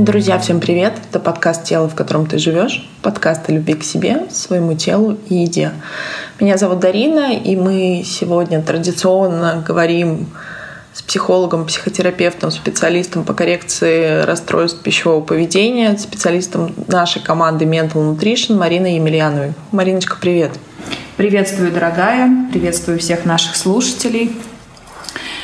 Друзья, всем привет! Это подкаст «Тело, в котором ты живешь», подкаст о любви к себе, своему телу и еде. Меня зовут Дарина, и мы сегодня традиционно говорим с психологом, психотерапевтом, специалистом по коррекции расстройств пищевого поведения, специалистом нашей команды Mental Nutrition Мариной Емельяновой. Мариночка, привет! Приветствую, дорогая! Приветствую всех наших слушателей!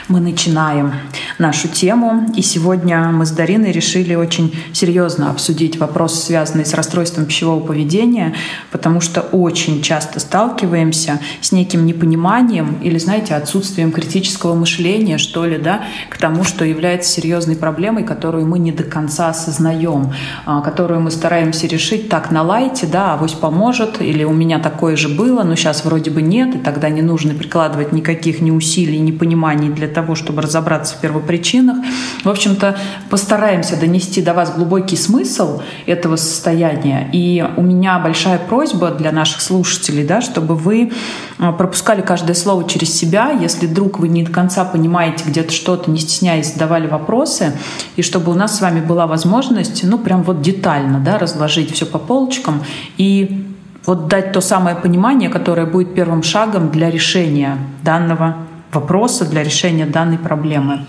Мы начинаем нашу тему. И сегодня мы с Дариной решили очень серьезно обсудить вопрос, связанный с расстройством пищевого поведения, потому что очень часто сталкиваемся с неким непониманием или, знаете, отсутствием критического мышления, что ли, да, к тому, что является серьезной проблемой, которую мы не до конца осознаем, а, которую мы стараемся решить так на лайте, да, авось поможет, или у меня такое же было, но сейчас вроде бы нет, и тогда не нужно прикладывать никаких ни усилий, ни пониманий для того, чтобы разобраться в первопричинах. В общем-то, постараемся донести до вас глубокий смысл этого состояния. И у меня большая просьба для наших слушателей, да, чтобы вы а, пропускали каждое слово через себя. Если вдруг вы не до конца понимаете где-то что-то, не стесняясь, задавали вопросы, и чтобы у нас с вами была возможность, ну, прям вот детально, да, разложить все по полочкам и вот дать то самое понимание, которое будет первым шагом для решения данного вопроса для решения данной проблемы.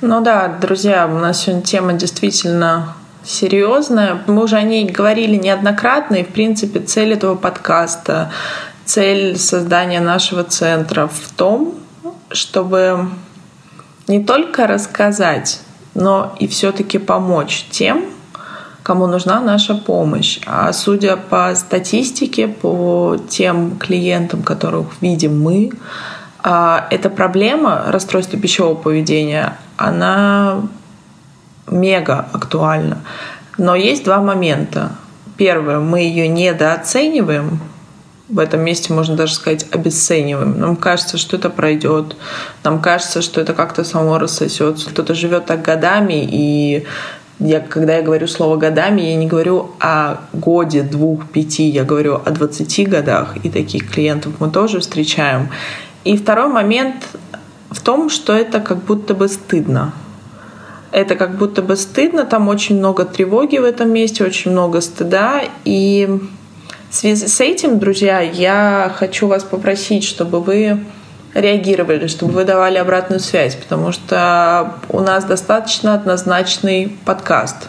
Ну да, друзья, у нас сегодня тема действительно серьезная. Мы уже о ней говорили неоднократно, и, в принципе, цель этого подкаста, цель создания нашего центра в том, чтобы не только рассказать, но и все-таки помочь тем, кому нужна наша помощь. А судя по статистике, по тем клиентам, которых видим мы, а, эта проблема расстройства пищевого поведения, она мега актуальна. Но есть два момента. Первое, мы ее недооцениваем, в этом месте можно даже сказать обесцениваем. Нам кажется, что это пройдет. Нам кажется, что это как-то само рассосется. Кто-то живет так годами, и я, когда я говорю слово годами, я не говорю о годе, двух, пяти, я говорю о двадцати годах, и таких клиентов мы тоже встречаем. И второй момент в том, что это как будто бы стыдно. Это как будто бы стыдно, там очень много тревоги в этом месте, очень много стыда. И в связи с этим, друзья, я хочу вас попросить, чтобы вы реагировали, чтобы вы давали обратную связь, потому что у нас достаточно однозначный подкаст.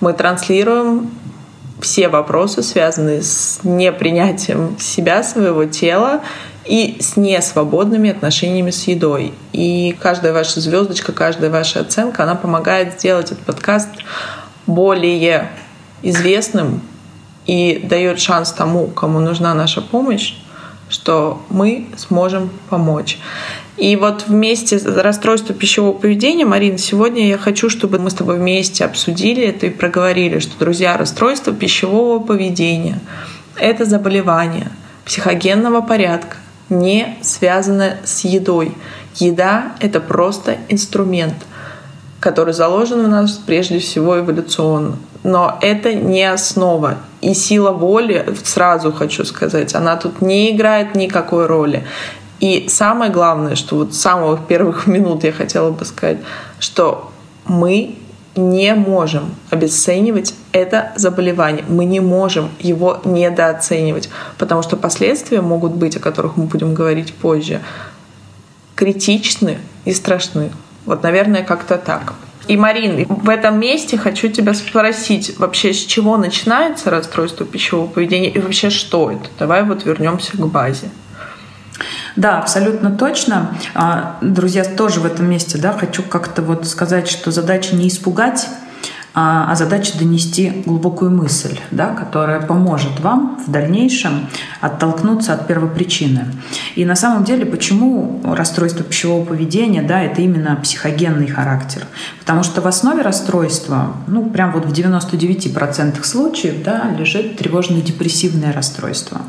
Мы транслируем все вопросы, связанные с непринятием себя, своего тела и с несвободными отношениями с едой. И каждая ваша звездочка, каждая ваша оценка, она помогает сделать этот подкаст более известным и дает шанс тому, кому нужна наша помощь, что мы сможем помочь. И вот вместе с расстройством пищевого поведения, Марина, сегодня я хочу, чтобы мы с тобой вместе обсудили это и проговорили, что, друзья, расстройство пищевого поведения — это заболевание психогенного порядка, не связано с едой. Еда — это просто инструмент, который заложен в нас прежде всего эволюционно. Но это не основа. И сила воли, сразу хочу сказать, она тут не играет никакой роли. И самое главное, что вот с самых первых минут я хотела бы сказать, что мы не можем обесценивать это заболевание. Мы не можем его недооценивать, потому что последствия могут быть, о которых мы будем говорить позже, критичны и страшны. Вот, наверное, как-то так. И, Марин, в этом месте хочу тебя спросить, вообще с чего начинается расстройство пищевого поведения и вообще что это? Давай вот вернемся к базе. Да, абсолютно точно. А, друзья, тоже в этом месте да, хочу как-то вот сказать, что задача не испугать, а, а задача донести глубокую мысль, да, которая поможет вам в дальнейшем оттолкнуться от первопричины. И на самом деле, почему расстройство пищевого поведения, да, это именно психогенный характер? Потому что в основе расстройства, ну, прям вот в 99% случаев, да, лежит тревожно-депрессивное расстройство.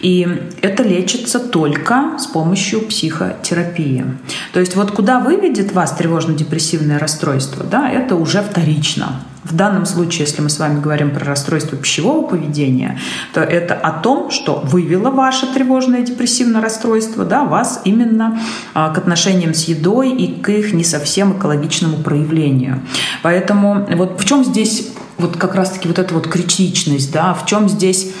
И это лечится только с помощью психотерапии. То есть вот куда выведет вас тревожно-депрессивное расстройство, да, это уже вторично. В данном случае, если мы с вами говорим про расстройство пищевого поведения, то это о том, что вывело ваше тревожное депрессивное расстройство, да, вас именно а, к отношениям с едой и к их не совсем экологичному проявлению. Поэтому вот в чем здесь вот как раз-таки вот эта вот критичность, да, в чем здесь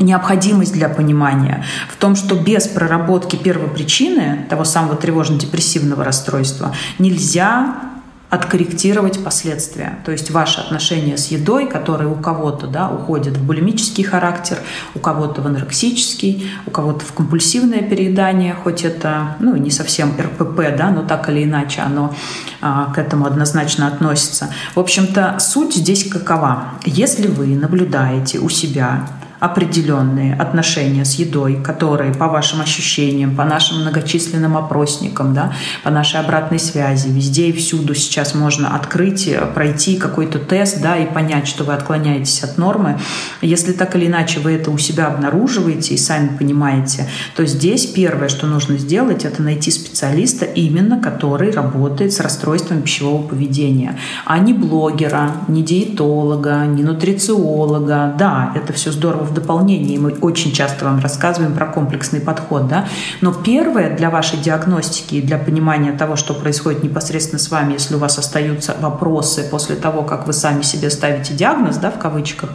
необходимость для понимания в том, что без проработки первой причины того самого тревожно-депрессивного расстройства нельзя откорректировать последствия. То есть ваши отношения с едой, которые у кого-то да, уходят в булимический характер, у кого-то в анорексический, у кого-то в компульсивное переедание, хоть это ну, не совсем РПП, да, но так или иначе оно а, к этому однозначно относится. В общем-то, суть здесь какова? Если вы наблюдаете у себя определенные отношения с едой, которые по вашим ощущениям, по нашим многочисленным опросникам, да, по нашей обратной связи, везде и всюду сейчас можно открыть, э, пройти какой-то тест да, и понять, что вы отклоняетесь от нормы. Если так или иначе вы это у себя обнаруживаете и сами понимаете, то здесь первое, что нужно сделать, это найти специалиста именно, который работает с расстройством пищевого поведения, а не блогера, не диетолога, не нутрициолога. Да, это все здорово в дополнение, мы очень часто вам рассказываем про комплексный подход, да, но первое для вашей диагностики и для понимания того, что происходит непосредственно с вами, если у вас остаются вопросы после того, как вы сами себе ставите диагноз, да, в кавычках,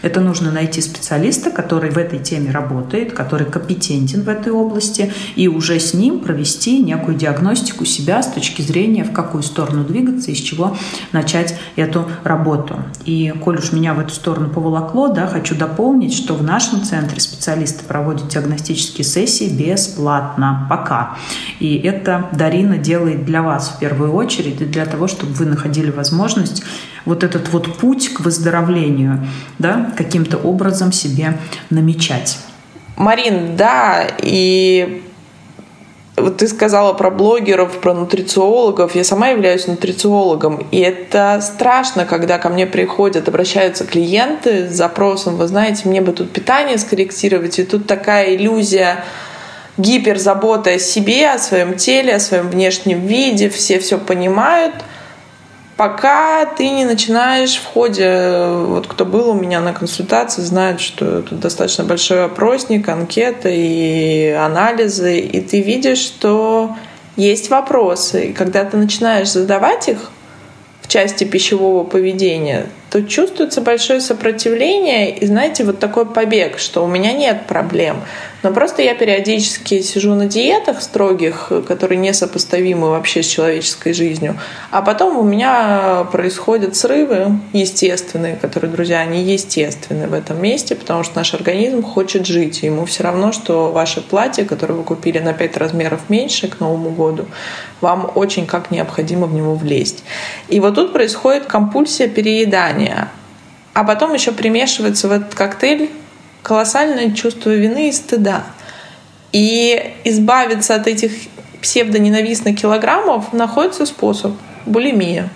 это нужно найти специалиста, который в этой теме работает, который компетентен в этой области, и уже с ним провести некую диагностику себя с точки зрения, в какую сторону двигаться, из чего начать эту работу. И коль уж меня в эту сторону поволокло, да, хочу дополнить, что в нашем центре специалисты проводят диагностические сессии бесплатно пока. И это Дарина делает для вас в первую очередь и для того, чтобы вы находили возможность вот этот вот путь к выздоровлению да, каким-то образом себе намечать. Марин, да, и вот ты сказала про блогеров, про нутрициологов. Я сама являюсь нутрициологом. И это страшно, когда ко мне приходят, обращаются клиенты с запросом, вы знаете, мне бы тут питание скорректировать, и тут такая иллюзия гиперзабота о себе, о своем теле, о своем внешнем виде, все все понимают – пока ты не начинаешь в ходе, вот кто был у меня на консультации, знает, что тут достаточно большой опросник, анкета и анализы, и ты видишь, что есть вопросы. И когда ты начинаешь задавать их в части пищевого поведения, то чувствуется большое сопротивление и, знаете, вот такой побег, что у меня нет проблем. Но просто я периодически сижу на диетах строгих, которые несопоставимы вообще с человеческой жизнью. А потом у меня происходят срывы естественные, которые, друзья, они естественны в этом месте, потому что наш организм хочет жить. ему все равно, что ваше платье, которое вы купили на 5 размеров меньше к Новому году, вам очень как необходимо в него влезть. И вот тут происходит компульсия переедания. А потом еще примешивается в этот коктейль колоссальное чувство вины и стыда. И избавиться от этих псевдоненавистных килограммов находится способ – булимия.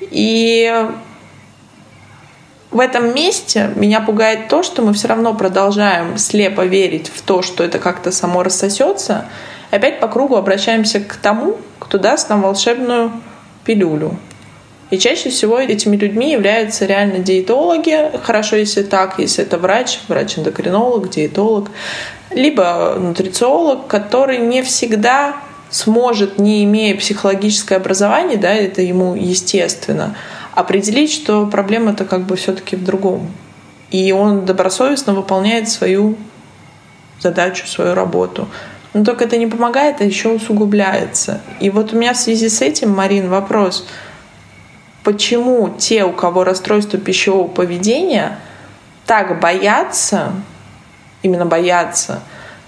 И в этом месте меня пугает то, что мы все равно продолжаем слепо верить в то, что это как-то само рассосется. Опять по кругу обращаемся к тому, кто даст нам волшебную пилюлю. И чаще всего этими людьми являются реально диетологи. Хорошо, если так, если это врач, врач-эндокринолог, диетолог, либо нутрициолог, который не всегда сможет, не имея психологическое образование, да, это ему естественно, определить, что проблема-то как бы все-таки в другом. И он добросовестно выполняет свою задачу, свою работу. Но только это не помогает, а еще усугубляется. И вот у меня в связи с этим, Марин, вопрос – почему те, у кого расстройство пищевого поведения, так боятся, именно боятся,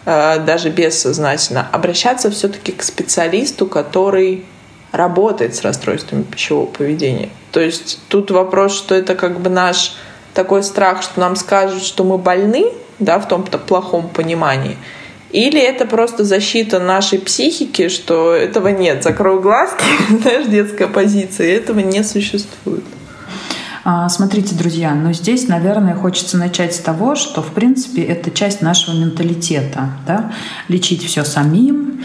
э, даже бессознательно, обращаться все-таки к специалисту, который работает с расстройствами пищевого поведения. То есть тут вопрос, что это как бы наш такой страх, что нам скажут, что мы больны, да, в том-то плохом понимании – или это просто защита нашей психики, что этого нет. Закрой глазки, знаешь, детская позиция, этого не существует. А, смотрите, друзья, но здесь, наверное, хочется начать с того, что, в принципе, это часть нашего менталитета. Да? Лечить все самим,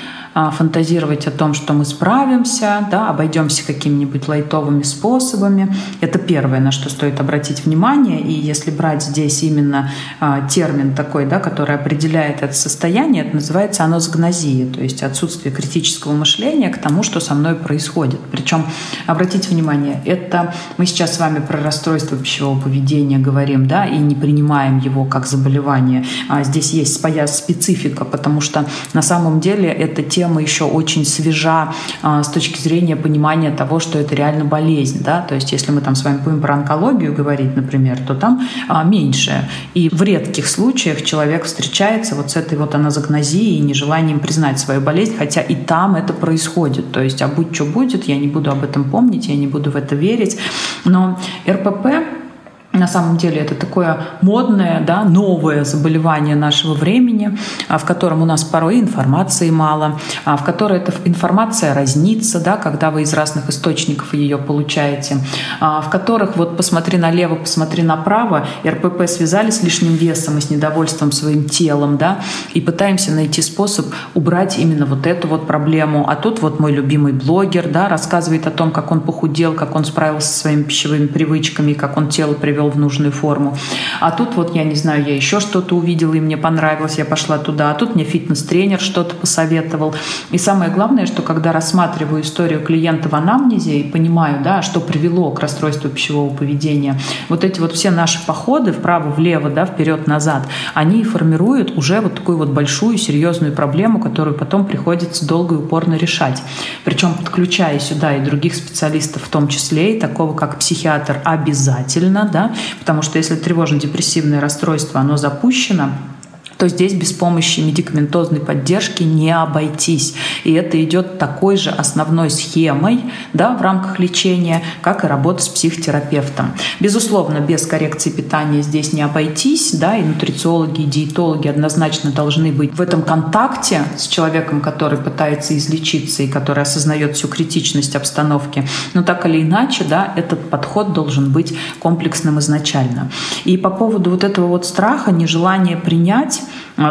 фантазировать о том, что мы справимся, да, обойдемся какими-нибудь лайтовыми способами. Это первое, на что стоит обратить внимание. И если брать здесь именно а, термин такой, да, который определяет это состояние, это называется анозгнозия, то есть отсутствие критического мышления к тому, что со мной происходит. Причем, обратите внимание, это мы сейчас с вами про расстройство пищевого поведения говорим, да, и не принимаем его как заболевание. А здесь есть своя специфика, потому что на самом деле эта тема еще очень свежа а, с точки зрения понимания того, что это реально болезнь, да, то есть если мы там с вами будем про онкологию говорить, например, то там а, меньше. И в редких случаях человек встречается вот с этой вот аназогнозией и нежеланием признать свою болезнь, хотя и там это происходит. То есть, а будь что будет, я не буду об этом помнить, я не буду в это верить. Но РПП на самом деле это такое модное, да, новое заболевание нашего времени, а, в котором у нас порой информации мало, а, в которой эта информация разнится, да, когда вы из разных источников ее получаете, а, в которых вот посмотри налево, посмотри направо, РПП связали с лишним весом и с недовольством своим телом, да, и пытаемся найти способ убрать именно вот эту вот проблему. А тут вот мой любимый блогер, да, рассказывает о том, как он похудел, как он справился со своими пищевыми привычками, как он тело привел в нужную форму. А тут вот, я не знаю, я еще что-то увидела, и мне понравилось, я пошла туда. А тут мне фитнес-тренер что-то посоветовал. И самое главное, что когда рассматриваю историю клиента в анамнезе и понимаю, да, что привело к расстройству пищевого поведения, вот эти вот все наши походы вправо-влево, да, вперед-назад, они формируют уже вот такую вот большую серьезную проблему, которую потом приходится долго и упорно решать. Причем подключая сюда и других специалистов, в том числе и такого как психиатр обязательно, да, потому что если тревожно-депрессивное расстройство, оно запущено, то здесь без помощи медикаментозной поддержки не обойтись. И это идет такой же основной схемой да, в рамках лечения, как и работа с психотерапевтом. Безусловно, без коррекции питания здесь не обойтись, да, и нутрициологи, и диетологи однозначно должны быть в этом контакте с человеком, который пытается излечиться и который осознает всю критичность обстановки. Но так или иначе, да, этот подход должен быть комплексным изначально. И по поводу вот этого вот страха, нежелания принять,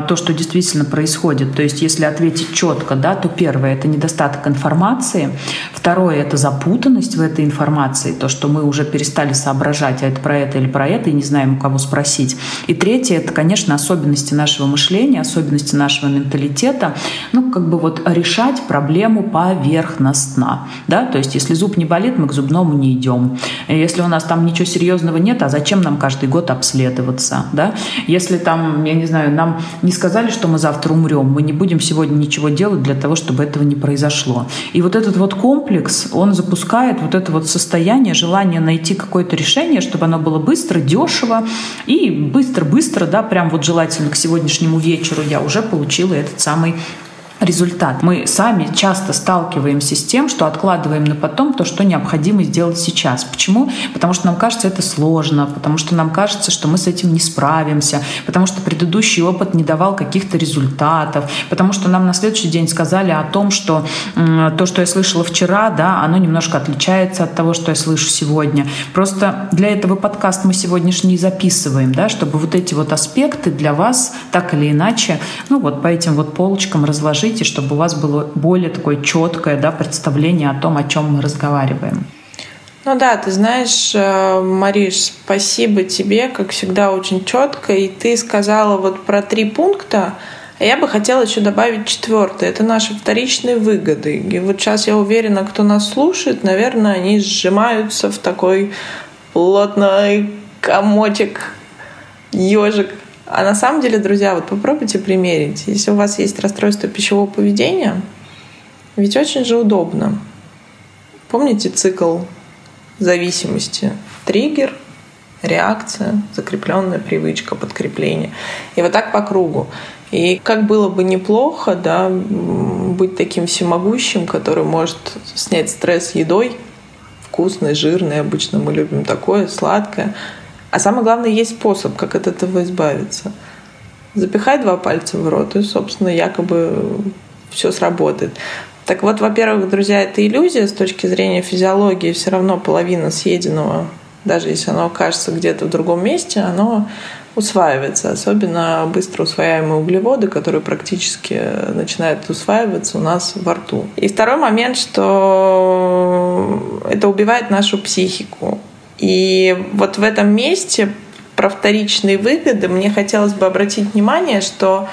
то, что действительно происходит. То есть, если ответить четко, да, то первое это недостаток информации, второе это запутанность в этой информации, то, что мы уже перестали соображать, а это про это или про это, и не знаем, у кого спросить. И третье это, конечно, особенности нашего мышления, особенности нашего менталитета, ну, как бы вот решать проблему поверхностно. Да? То есть, если зуб не болит, мы к зубному не идем. Если у нас там ничего серьезного нет, а зачем нам каждый год обследоваться? Да? Если там, я не знаю, нам не сказали, что мы завтра умрем, мы не будем сегодня ничего делать для того, чтобы этого не произошло. И вот этот вот комплекс, он запускает вот это вот состояние, желание найти какое-то решение, чтобы оно было быстро, дешево и быстро-быстро, да, прям вот желательно к сегодняшнему вечеру я уже получила этот самый результат. Мы сами часто сталкиваемся с тем, что откладываем на потом то, что необходимо сделать сейчас. Почему? Потому что нам кажется это сложно, потому что нам кажется, что мы с этим не справимся, потому что предыдущий опыт не давал каких-то результатов, потому что нам на следующий день сказали о том, что то, что я слышала вчера, да, оно немножко отличается от того, что я слышу сегодня. Просто для этого подкаст мы сегодняшний записываем, да, чтобы вот эти вот аспекты для вас так или иначе, ну вот по этим вот полочкам разложить расскажите, чтобы у вас было более такое четкое да, представление о том, о чем мы разговариваем. Ну да, ты знаешь, э, Мариш, спасибо тебе, как всегда, очень четко. И ты сказала вот про три пункта, а я бы хотела еще добавить четвертое. Это наши вторичные выгоды. И вот сейчас я уверена, кто нас слушает, наверное, они сжимаются в такой плотный комочек, ежик а на самом деле, друзья, вот попробуйте примерить. Если у вас есть расстройство пищевого поведения, ведь очень же удобно. Помните цикл зависимости? Триггер, реакция, закрепленная привычка, подкрепление. И вот так по кругу. И как было бы неплохо, да, быть таким всемогущим, который может снять стресс едой, вкусной, жирной, обычно мы любим такое, сладкое, а самое главное, есть способ, как от этого избавиться. Запихай два пальца в рот, и, собственно, якобы все сработает. Так вот, во-первых, друзья, это иллюзия с точки зрения физиологии. Все равно половина съеденного, даже если оно окажется где-то в другом месте, оно усваивается, особенно быстро усвояемые углеводы, которые практически начинают усваиваться у нас во рту. И второй момент, что это убивает нашу психику. И вот в этом месте про вторичные выгоды мне хотелось бы обратить внимание, что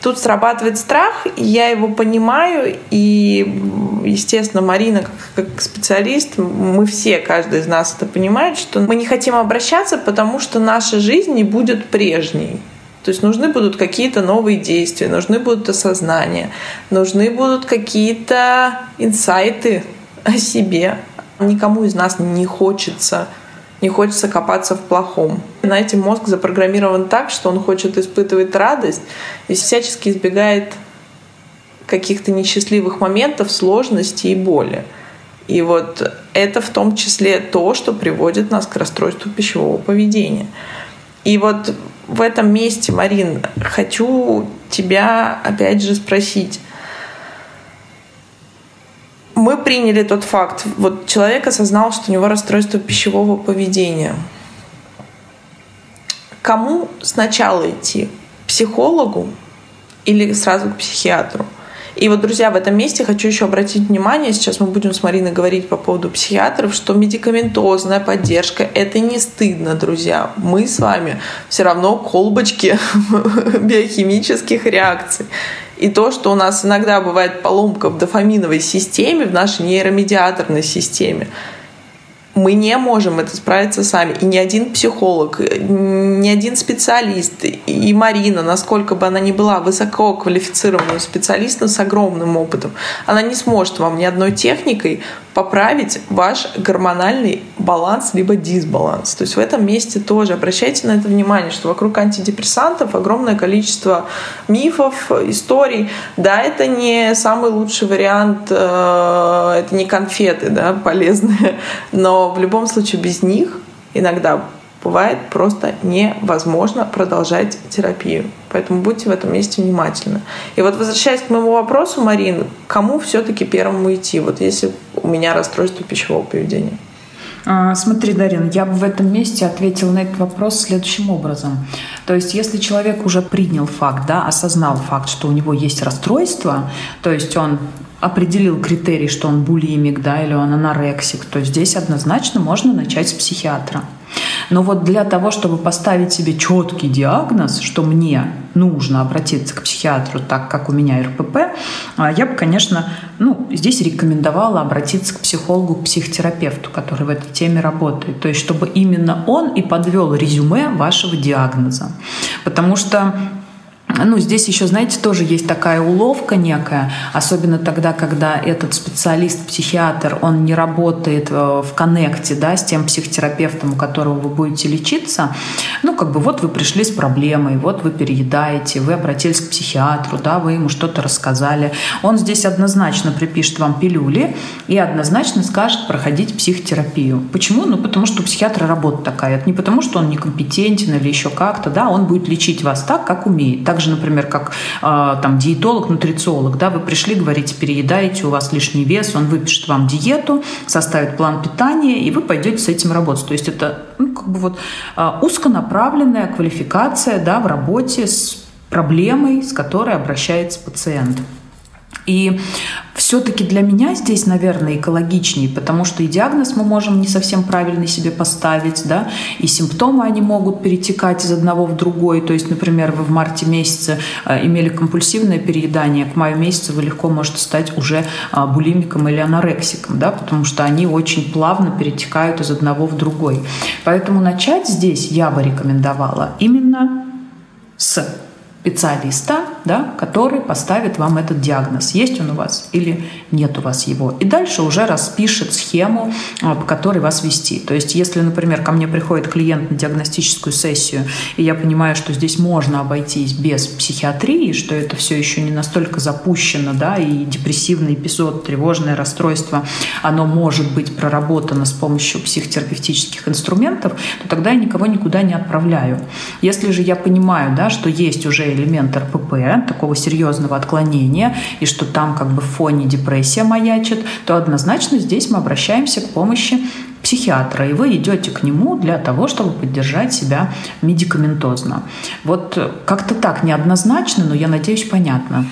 Тут срабатывает страх, я его понимаю, и, естественно, Марина, как специалист, мы все, каждый из нас это понимает, что мы не хотим обращаться, потому что наша жизнь не будет прежней. То есть нужны будут какие-то новые действия, нужны будут осознания, нужны будут какие-то инсайты о себе. Никому из нас не хочется не хочется копаться в плохом. Знаете, мозг запрограммирован так, что он хочет испытывать радость и всячески избегает каких-то несчастливых моментов, сложностей и боли. И вот это в том числе то, что приводит нас к расстройству пищевого поведения. И вот в этом месте, Марин, хочу тебя опять же спросить, мы приняли тот факт. Вот человек осознал, что у него расстройство пищевого поведения. Кому сначала идти? Психологу или сразу к психиатру? И вот, друзья, в этом месте хочу еще обратить внимание, сейчас мы будем с Мариной говорить по поводу психиатров, что медикаментозная поддержка — это не стыдно, друзья. Мы с вами все равно колбочки биохимических реакций. И то, что у нас иногда бывает поломка в дофаминовой системе, в нашей нейромедиаторной системе, мы не можем это справиться сами. И ни один психолог, ни один специалист, и Марина, насколько бы она ни была высококвалифицированным специалистом с огромным опытом, она не сможет вам ни одной техникой поправить ваш гормональный баланс либо дисбаланс. То есть в этом месте тоже обращайте на это внимание, что вокруг антидепрессантов огромное количество мифов, историй. Да, это не самый лучший вариант, э, это не конфеты да, полезные, но в любом случае без них иногда бывает просто невозможно продолжать терапию. Поэтому будьте в этом месте внимательны. И вот возвращаясь к моему вопросу, Марин, кому все-таки первому идти, вот если у меня расстройство пищевого поведения? А, смотри, Дарин, я бы в этом месте ответила на этот вопрос следующим образом. То есть, если человек уже принял факт, да, осознал факт, что у него есть расстройство, то есть он определил критерий, что он булимик, да, или он анорексик, то здесь однозначно можно начать с психиатра. Но вот для того, чтобы поставить себе четкий диагноз, что мне нужно обратиться к психиатру, так как у меня РПП, а, я бы, конечно, ну, здесь рекомендовала обратиться к психологу, к психотерапевту, который в этой теме работает. То есть, чтобы именно он и подвел резюме вашего диагноза. Потому что ну, здесь еще, знаете, тоже есть такая уловка некая, особенно тогда, когда этот специалист, психиатр, он не работает э, в коннекте, да, с тем психотерапевтом, у которого вы будете лечиться. Ну, как бы вот вы пришли с проблемой, вот вы переедаете, вы обратились к психиатру, да, вы ему что-то рассказали. Он здесь однозначно припишет вам пилюли и однозначно скажет проходить психотерапию. Почему? Ну, потому что у психиатра работа такая. Это не потому, что он некомпетентен или еще как-то, да, он будет лечить вас так, как умеет. Так же, например, как э, там диетолог, нутрициолог, да, вы пришли, говорите, переедаете, у вас лишний вес, он выпишет вам диету, составит план питания, и вы пойдете с этим работать. То есть это ну, как бы вот э, узконаправленная квалификация, да, в работе с проблемой, с которой обращается пациент. И все-таки для меня здесь, наверное, экологичнее, потому что и диагноз мы можем не совсем правильный себе поставить, да, и симптомы, они могут перетекать из одного в другой. То есть, например, вы в марте месяце э, имели компульсивное переедание, к маю месяцу вы легко можете стать уже а, булимиком или анорексиком, да, потому что они очень плавно перетекают из одного в другой. Поэтому начать здесь я бы рекомендовала именно с специалиста, да, который поставит вам этот диагноз, есть он у вас или нет у вас его. И дальше уже распишет схему, а, по которой вас вести. То есть, если, например, ко мне приходит клиент на диагностическую сессию, и я понимаю, что здесь можно обойтись без психиатрии, что это все еще не настолько запущено, да, и депрессивный эпизод, тревожное расстройство, оно может быть проработано с помощью психотерапевтических инструментов, то тогда я никого никуда не отправляю. Если же я понимаю, да, что есть уже элемент РПП, такого серьезного отклонения, и что там как бы в фоне депрессия маячит, то однозначно здесь мы обращаемся к помощи психиатра, и вы идете к нему для того, чтобы поддержать себя медикаментозно. Вот как-то так неоднозначно, но я надеюсь, понятно.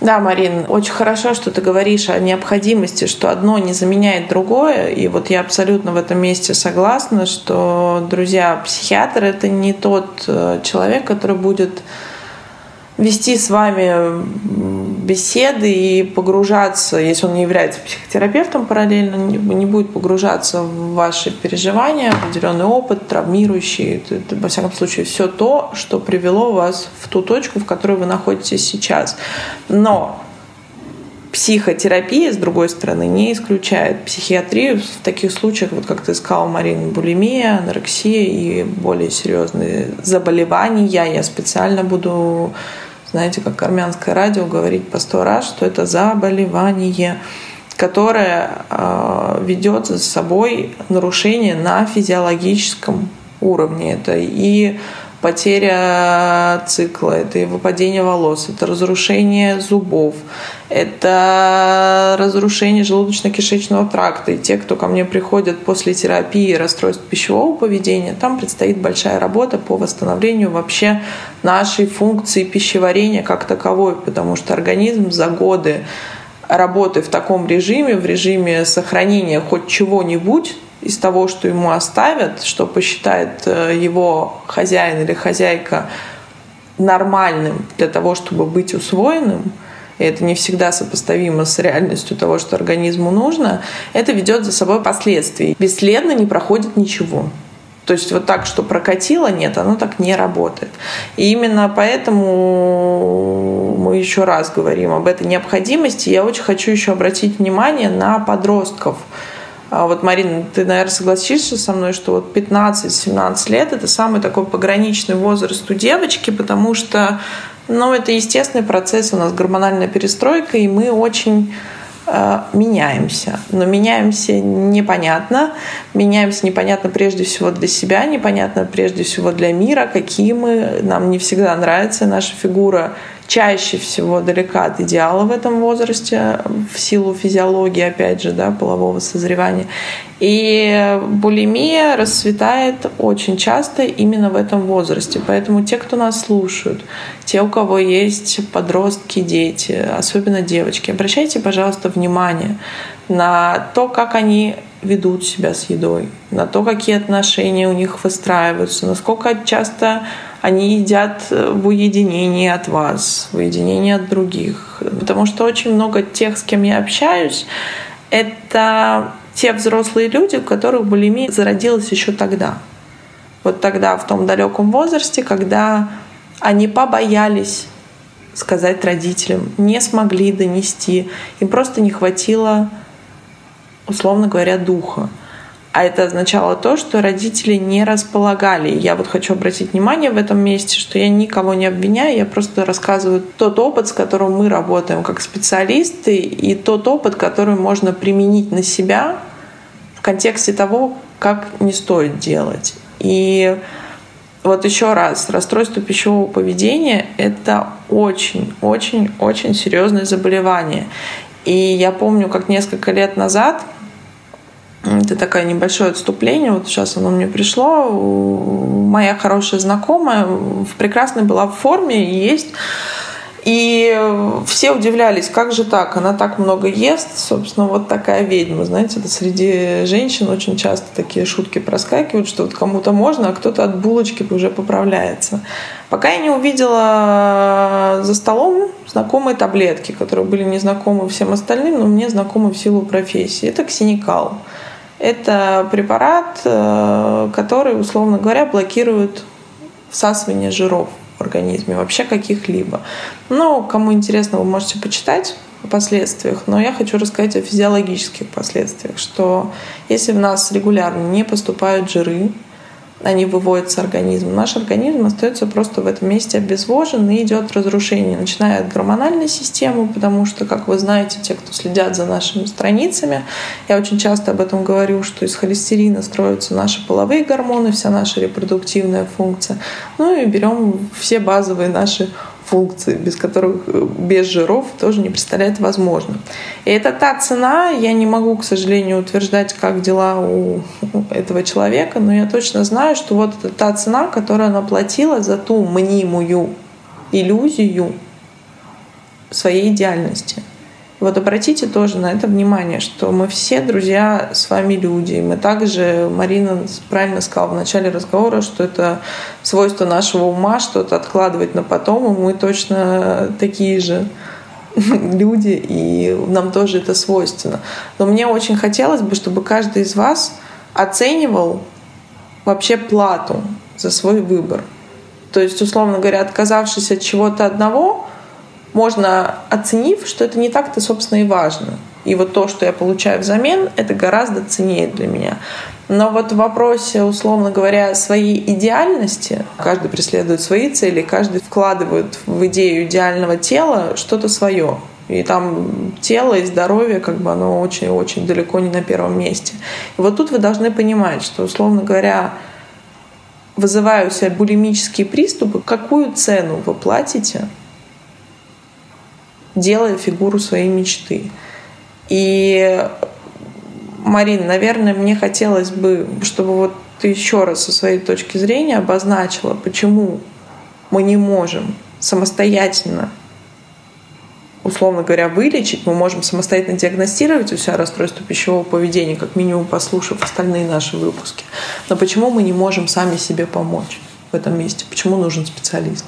Да, Марин, очень хорошо, что ты говоришь о необходимости, что одно не заменяет другое. И вот я абсолютно в этом месте согласна, что, друзья, психиатр — это не тот э, человек, который будет вести с вами беседы и погружаться, если он не является психотерапевтом параллельно, не будет погружаться в ваши переживания, определенный опыт, травмирующий, это, это, во всяком случае, все то, что привело вас в ту точку, в которой вы находитесь сейчас. Но психотерапия, с другой стороны, не исключает психиатрию в таких случаях, вот как ты сказала, Марина, булимия, анорексия и более серьезные заболевания. Я специально буду знаете, как армянское радио говорить по сто раз, что это заболевание, которое э, ведет за собой нарушение на физиологическом уровне. Это и потеря цикла, это и выпадение волос, это разрушение зубов, это разрушение желудочно-кишечного тракта. И те, кто ко мне приходят после терапии расстройств пищевого поведения, там предстоит большая работа по восстановлению вообще нашей функции пищеварения как таковой, потому что организм за годы работы в таком режиме, в режиме сохранения хоть чего-нибудь, из того, что ему оставят, что посчитает э, его хозяин или хозяйка нормальным для того, чтобы быть усвоенным, и это не всегда сопоставимо с реальностью того, что организму нужно, это ведет за собой последствия. Бесследно не проходит ничего. То есть вот так, что прокатило, нет, оно так не работает. И именно поэтому мы еще раз говорим об этой необходимости. Я очень хочу еще обратить внимание на подростков, а вот, Марина, ты, наверное, согласишься со мной, что вот 15-17 лет – это самый такой пограничный возраст у девочки, потому что ну, это естественный процесс, у нас гормональная перестройка, и мы очень э, меняемся. Но меняемся непонятно. Меняемся непонятно прежде всего для себя, непонятно прежде всего для мира, какие мы. Нам не всегда нравится наша фигура чаще всего далека от идеала в этом возрасте в силу физиологии, опять же, да, полового созревания. И булимия расцветает очень часто именно в этом возрасте. Поэтому те, кто нас слушают, те, у кого есть подростки, дети, особенно девочки, обращайте, пожалуйста, внимание на то, как они ведут себя с едой, на то, какие отношения у них выстраиваются, насколько часто они едят э, в уединении от вас, в уединении от других. Потому что очень много тех, с кем я общаюсь, это те взрослые люди, у которых булимия зародилась еще тогда. Вот тогда, в том далеком возрасте, когда они побоялись сказать родителям, не смогли донести, им просто не хватило, условно говоря, духа. А это означало то, что родители не располагали. Я вот хочу обратить внимание в этом месте, что я никого не обвиняю, я просто рассказываю тот опыт, с которым мы работаем как специалисты, и тот опыт, который можно применить на себя в контексте того, как не стоит делать. И вот еще раз, расстройство пищевого поведения — это очень-очень-очень серьезное заболевание. И я помню, как несколько лет назад это такое небольшое отступление. Вот сейчас оно мне пришло. Моя хорошая знакомая в прекрасной была в форме и есть. И все удивлялись, как же так, она так много ест, собственно, вот такая ведьма, знаете, это среди женщин очень часто такие шутки проскакивают, что вот кому-то можно, а кто-то от булочки уже поправляется. Пока я не увидела за столом знакомые таблетки, которые были незнакомы всем остальным, но мне знакомы в силу профессии. Это ксеникал. Это препарат, э, который, условно говоря, блокирует всасывание жиров в организме, вообще каких-либо. Ну, кому интересно, вы можете почитать о последствиях, но я хочу рассказать о физиологических последствиях, что если в нас регулярно не поступают жиры, они выводятся организмом. Наш организм остается просто в этом месте обезвожен и идет разрушение, начиная от гормональной системы, потому что, как вы знаете, те, кто следят за нашими страницами, я очень часто об этом говорю, что из холестерина строятся наши половые гормоны, вся наша репродуктивная функция. Ну и берем все базовые наши функции, без которых, без жиров тоже не представляет возможным. И это та цена, я не могу, к сожалению, утверждать, как дела у этого человека, но я точно знаю, что вот это та цена, которую она платила за ту мнимую иллюзию своей идеальности. Вот обратите тоже на это внимание, что мы все, друзья, с вами люди. Мы также, Марина правильно сказала в начале разговора, что это свойство нашего ума, что-то откладывать на потом, и мы точно такие же люди, и нам тоже это свойственно. Но мне очень хотелось бы, чтобы каждый из вас оценивал вообще плату за свой выбор. То есть, условно говоря, отказавшись от чего-то одного, можно, оценив, что это не так-то, собственно, и важно. И вот то, что я получаю взамен, это гораздо ценнее для меня. Но вот в вопросе, условно говоря, своей идеальности, каждый преследует свои цели, каждый вкладывает в идею идеального тела что-то свое. И там тело и здоровье, как бы оно очень-очень далеко не на первом месте. И вот тут вы должны понимать, что, условно говоря, вызывая у себя булимические приступы, какую цену вы платите делая фигуру своей мечты. И, Марин, наверное, мне хотелось бы, чтобы вот ты еще раз со своей точки зрения обозначила, почему мы не можем самостоятельно условно говоря, вылечить, мы можем самостоятельно диагностировать у себя расстройство пищевого поведения, как минимум послушав остальные наши выпуски. Но почему мы не можем сами себе помочь в этом месте? Почему нужен специалист?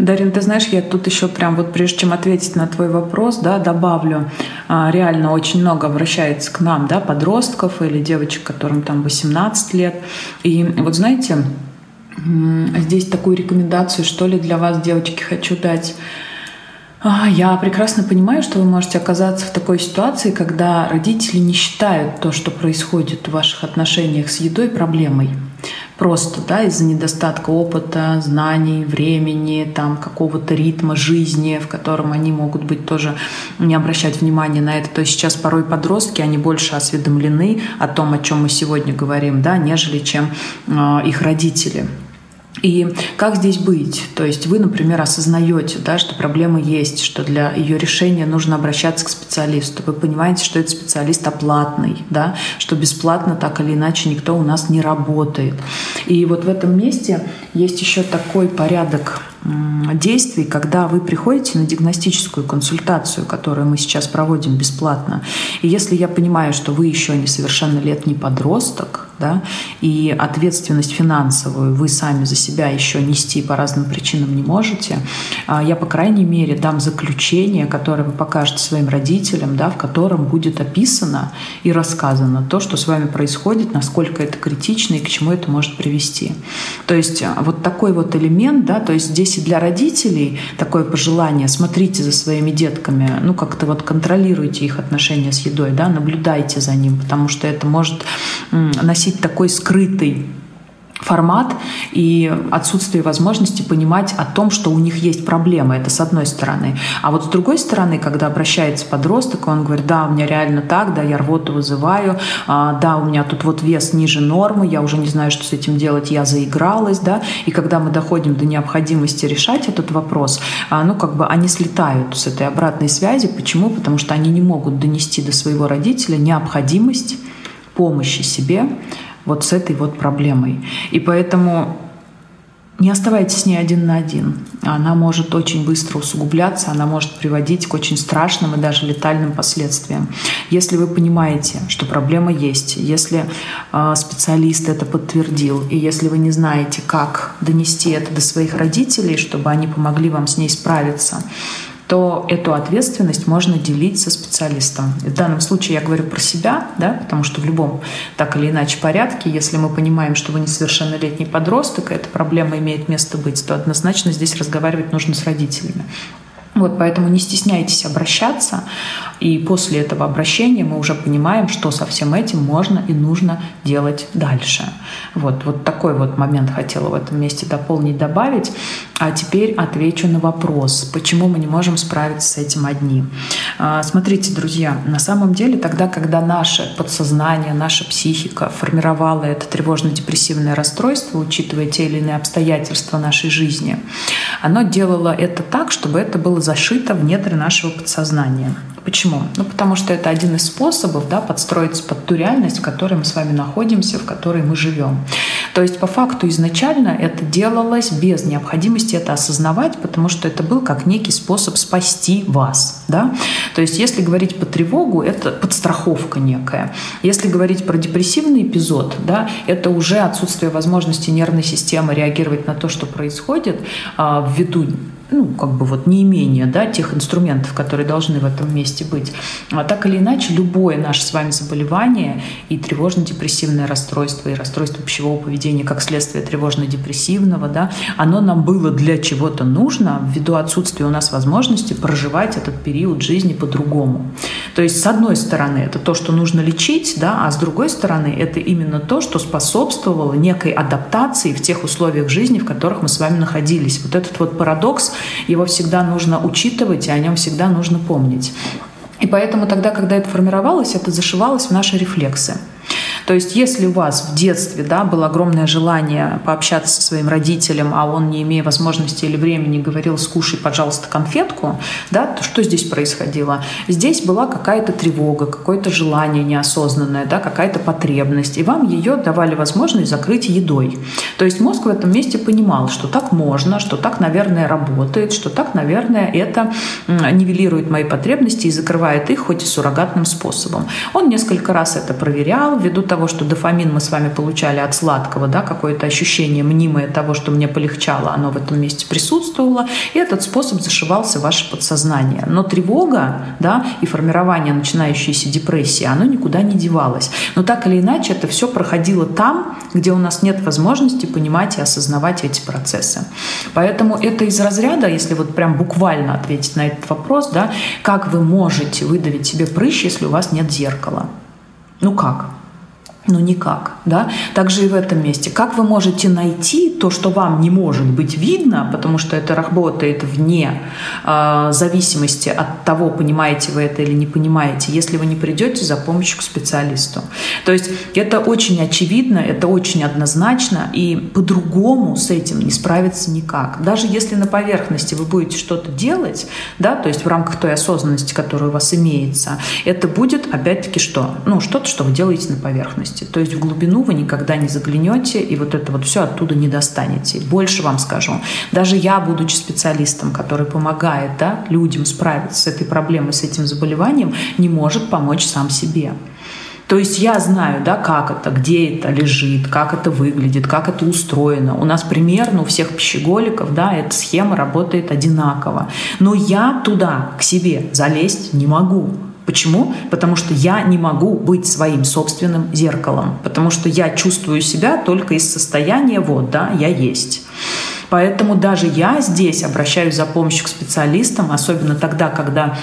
Дарин, ты знаешь, я тут еще прям вот прежде чем ответить на твой вопрос, да, добавлю, а, реально очень много обращается к нам, да, подростков или девочек, которым там 18 лет. И вот знаете, здесь такую рекомендацию, что ли, для вас, девочки, хочу дать. А, я прекрасно понимаю, что вы можете оказаться в такой ситуации, когда родители не считают то, что происходит в ваших отношениях с едой, проблемой просто да, из-за недостатка опыта, знаний, времени, там, какого-то ритма жизни, в котором они могут быть тоже не обращать внимания на это. То есть сейчас порой подростки, они больше осведомлены о том, о чем мы сегодня говорим, да, нежели чем э, их родители. И как здесь быть? То есть вы, например, осознаете, да, что проблема есть, что для ее решения нужно обращаться к специалисту. Вы понимаете, что этот специалист оплатный, да, что бесплатно так или иначе никто у нас не работает. И вот в этом месте есть еще такой порядок действий, когда вы приходите на диагностическую консультацию, которую мы сейчас проводим бесплатно. И если я понимаю, что вы еще несовершеннолетний подросток, да, и ответственность финансовую вы сами за себя еще нести по разным причинам не можете, а я, по крайней мере, дам заключение, которое вы покажете своим родителям, да, в котором будет описано и рассказано то, что с вами происходит, насколько это критично и к чему это может привести. То есть а, вот такой вот элемент, да, то есть здесь и для родителей такое пожелание, смотрите за своими детками, ну как-то вот контролируйте их отношения с едой, да, наблюдайте за ним, потому что это может носить носить такой скрытый формат и отсутствие возможности понимать о том, что у них есть проблемы. Это с одной стороны. А вот с другой стороны, когда обращается подросток, он говорит, да, у меня реально так, да, я рвоту вызываю, а, да, у меня тут вот вес ниже нормы, я уже не знаю, что с этим делать, я заигралась, да, и когда мы доходим до необходимости решать этот вопрос, а, ну, как бы они слетают с этой обратной связи. Почему? Потому что они не могут донести до своего родителя необходимость помощи себе вот с этой вот проблемой. И поэтому не оставайтесь ней один на один. Она может очень быстро усугубляться, она может приводить к очень страшным и даже летальным последствиям. Если вы понимаете, что проблема есть, если э, специалист это подтвердил, и если вы не знаете, как донести это до своих родителей, чтобы они помогли вам с ней справиться, то эту ответственность можно делить со специалистом. В данном случае я говорю про себя, да, потому что в любом так или иначе порядке, если мы понимаем, что вы несовершеннолетний подросток, и эта проблема имеет место быть, то однозначно здесь разговаривать нужно с родителями. Вот, поэтому не стесняйтесь обращаться, и после этого обращения мы уже понимаем, что со всем этим можно и нужно делать дальше. Вот, вот такой вот момент хотела в этом месте дополнить, добавить. А теперь отвечу на вопрос, почему мы не можем справиться с этим одни. А, смотрите, друзья, на самом деле тогда, когда наше подсознание, наша психика формировала это тревожно-депрессивное расстройство, учитывая те или иные обстоятельства нашей жизни, оно делало это так, чтобы это было зашито в недры нашего подсознания. Почему? Ну, потому что это один из способов да, подстроиться под ту реальность, в которой мы с вами находимся, в которой мы живем. То есть, по факту, изначально это делалось без необходимости это осознавать, потому что это был как некий способ спасти вас. Да? То есть, если говорить по тревогу, это подстраховка некая. Если говорить про депрессивный эпизод, да, это уже отсутствие возможности нервной системы реагировать на то, что происходит, а, ввиду ну, как бы вот неимение да, тех инструментов, которые должны в этом месте быть. А так или иначе, любое наше с вами заболевание и тревожно-депрессивное расстройство, и расстройство пищевого поведения как следствие тревожно-депрессивного, да, оно нам было для чего-то нужно ввиду отсутствия у нас возможности проживать этот период жизни по-другому. То есть, с одной стороны, это то, что нужно лечить, да, а с другой стороны, это именно то, что способствовало некой адаптации в тех условиях жизни, в которых мы с вами находились. Вот этот вот парадокс его всегда нужно учитывать, и о нем всегда нужно помнить. И поэтому тогда, когда это формировалось, это зашивалось в наши рефлексы. То есть если у вас в детстве да, было огромное желание пообщаться со своим родителем, а он, не имея возможности или времени, говорил «скушай, пожалуйста, конфетку», да, то что здесь происходило? Здесь была какая-то тревога, какое-то желание неосознанное, да, какая-то потребность, и вам ее давали возможность закрыть едой. То есть мозг в этом месте понимал, что так можно, что так, наверное, работает, что так, наверное, это нивелирует мои потребности и закрывает их хоть и суррогатным способом. Он несколько раз это проверял, ввиду того, что дофамин мы с вами получали от сладкого, да, какое-то ощущение мнимое того, что мне полегчало, оно в этом месте присутствовало, и этот способ зашивался в ваше подсознание. Но тревога, да, и формирование начинающейся депрессии, оно никуда не девалось. Но так или иначе это все проходило там, где у нас нет возможности понимать и осознавать эти процессы. Поэтому это из разряда, если вот прям буквально ответить на этот вопрос, да, как вы можете выдавить себе прыщ, если у вас нет зеркала? Ну как? Ну никак, да? Также и в этом месте. Как вы можете найти то, что вам не может быть видно, потому что это работает вне э, зависимости от того, понимаете вы это или не понимаете, если вы не придете за помощью к специалисту. То есть это очень очевидно, это очень однозначно, и по-другому с этим не справиться никак. Даже если на поверхности вы будете что-то делать, да, то есть в рамках той осознанности, которая у вас имеется, это будет опять-таки что? Ну, что-то, что вы делаете на поверхности поверхности. То есть в глубину вы никогда не заглянете и вот это вот все оттуда не достанете. Больше вам скажу. Даже я, будучи специалистом, который помогает да, людям справиться с этой проблемой, с этим заболеванием, не может помочь сам себе. То есть я знаю, да, как это, где это лежит, как это выглядит, как это устроено. У нас примерно у всех пищеголиков, да, эта схема работает одинаково. Но я туда, к себе залезть не могу. Почему? Потому что я не могу быть своим собственным зеркалом, потому что я чувствую себя только из состояния вот, да, я есть. Поэтому даже я здесь обращаюсь за помощью к специалистам, особенно тогда, когда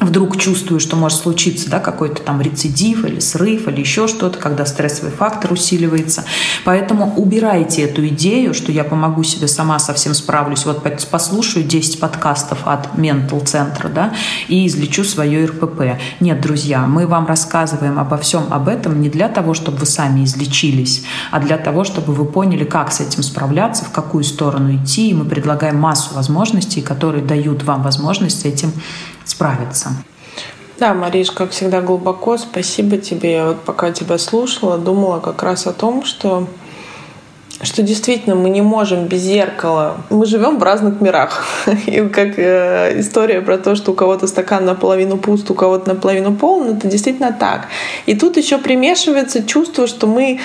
вдруг чувствую, что может случиться да, какой-то там рецидив или срыв или еще что-то, когда стрессовый фактор усиливается. Поэтому убирайте эту идею, что я помогу себе сама, совсем справлюсь. Вот послушаю 10 подкастов от Mental центра да, и излечу свое РПП. Нет, друзья, мы вам рассказываем обо всем об этом не для того, чтобы вы сами излечились, а для того, чтобы вы поняли, как с этим справляться, в какую сторону идти. И мы предлагаем массу возможностей, которые дают вам возможность этим справиться. Да, Мариш, как всегда, глубоко спасибо тебе. Я вот пока тебя слушала, думала как раз о том, что что действительно мы не можем без зеркала. Мы живем в разных мирах. И как э, история про то, что у кого-то стакан наполовину пуст, у кого-то наполовину полон, это действительно так. И тут еще примешивается чувство, что мы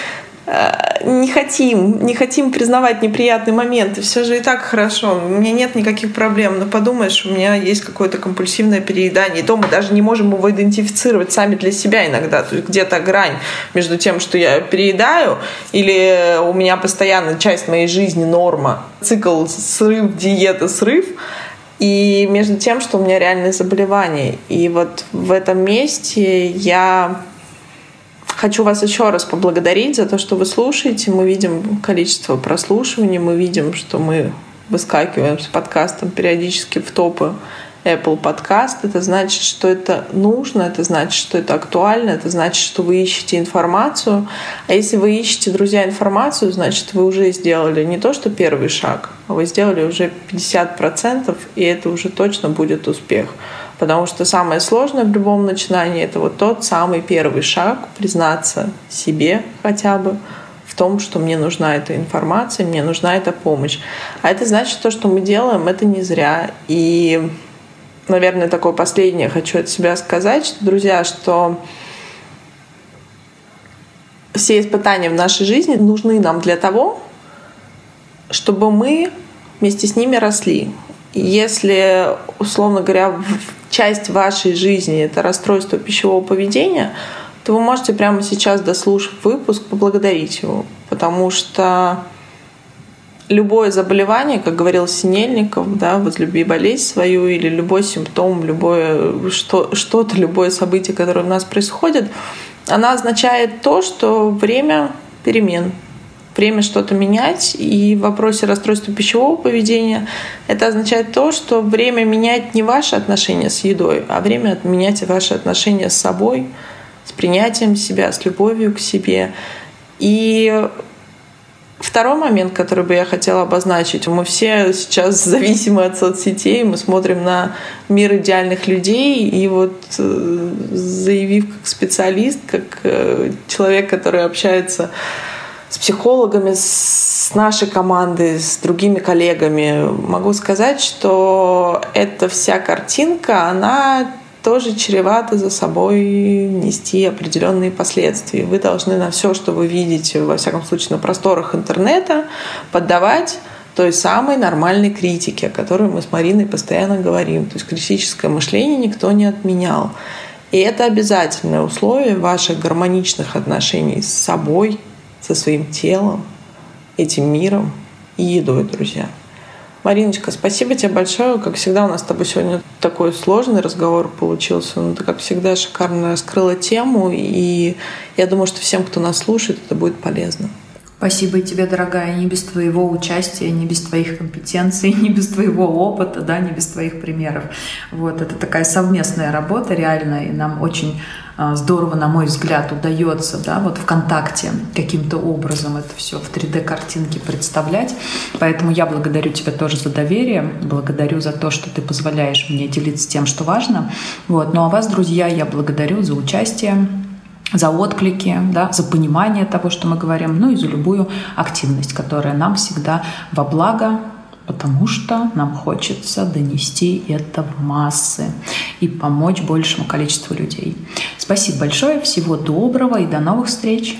не хотим, не хотим признавать неприятные моменты. Все же и так хорошо. У меня нет никаких проблем. Но подумаешь, у меня есть какое-то компульсивное переедание. И то мы даже не можем его идентифицировать сами для себя иногда. То есть где-то грань между тем, что я переедаю, или у меня постоянно часть моей жизни норма. Цикл срыв, диета, срыв и между тем, что у меня реальное заболевание. И вот в этом месте я Хочу вас еще раз поблагодарить за то, что вы слушаете. Мы видим количество прослушиваний, мы видим, что мы выскакиваем с подкастом периодически в топы Apple Podcast, это значит, что это нужно, это значит, что это актуально, это значит, что вы ищете информацию. А если вы ищете, друзья, информацию, значит, вы уже сделали не то, что первый шаг, а вы сделали уже 50%, и это уже точно будет успех. Потому что самое сложное в любом начинании — это вот тот самый первый шаг, признаться себе хотя бы, в том, что мне нужна эта информация, мне нужна эта помощь. А это значит, то, что мы делаем, это не зря. И, наверное, такое последнее хочу от себя сказать, что, друзья, что все испытания в нашей жизни нужны нам для того, чтобы мы вместе с ними росли. Если, условно говоря, часть вашей жизни — это расстройство пищевого поведения — то вы можете прямо сейчас, дослушав выпуск, поблагодарить его. Потому что любое заболевание, как говорил Синельников, да, возлюби болезнь свою или любой симптом, любое что, что-то, любое событие, которое у нас происходит, она означает то, что время перемен, время что-то менять. И в вопросе расстройства пищевого поведения это означает то, что время менять не ваши отношения с едой, а время менять ваши отношения с собой, с принятием себя, с любовью к себе. И Второй момент, который бы я хотела обозначить. Мы все сейчас зависимы от соцсетей, мы смотрим на мир идеальных людей, и вот э, заявив как специалист, как э, человек, который общается с психологами, с нашей командой, с другими коллегами, могу сказать, что эта вся картинка, она тоже чревато за собой нести определенные последствия. Вы должны на все, что вы видите, во всяком случае на просторах интернета, поддавать той самой нормальной критике, о которой мы с Мариной постоянно говорим. То есть критическое мышление никто не отменял. И это обязательное условие ваших гармоничных отношений с собой, со своим телом, этим миром и едой, друзья. Мариночка, спасибо тебе большое. Как всегда, у нас с тобой сегодня такой сложный разговор получился. Но ты, как всегда, шикарно раскрыла тему. И я думаю, что всем, кто нас слушает, это будет полезно. Спасибо и тебе, дорогая. Не без твоего участия, не без твоих компетенций, не без твоего опыта, да, не без твоих примеров. Вот, это такая совместная работа реально, и нам очень а, здорово, на мой взгляд, удается да, вот ВКонтакте каким-то образом это все в 3D-картинке представлять. Поэтому я благодарю тебя тоже за доверие, благодарю за то, что ты позволяешь мне делиться тем, что важно. Вот. Ну а вас, друзья, я благодарю за участие за отклики, да, за понимание того, что мы говорим, ну и за любую активность, которая нам всегда во благо, потому что нам хочется донести это в массы и помочь большему количеству людей. Спасибо большое, всего доброго и до новых встреч.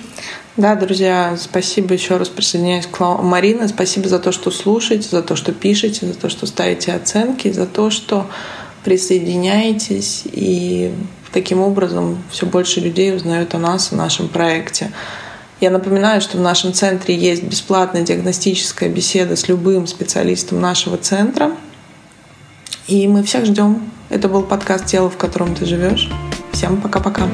Да, друзья, спасибо еще раз присоединяюсь к Марине. Спасибо за то, что слушаете, за то, что пишете, за то, что ставите оценки, за то, что присоединяетесь и таким образом все больше людей узнают о нас, о нашем проекте. Я напоминаю, что в нашем центре есть бесплатная диагностическая беседа с любым специалистом нашего центра. И мы всех ждем. Это был подкаст «Тело, в котором ты живешь». Всем пока-пока.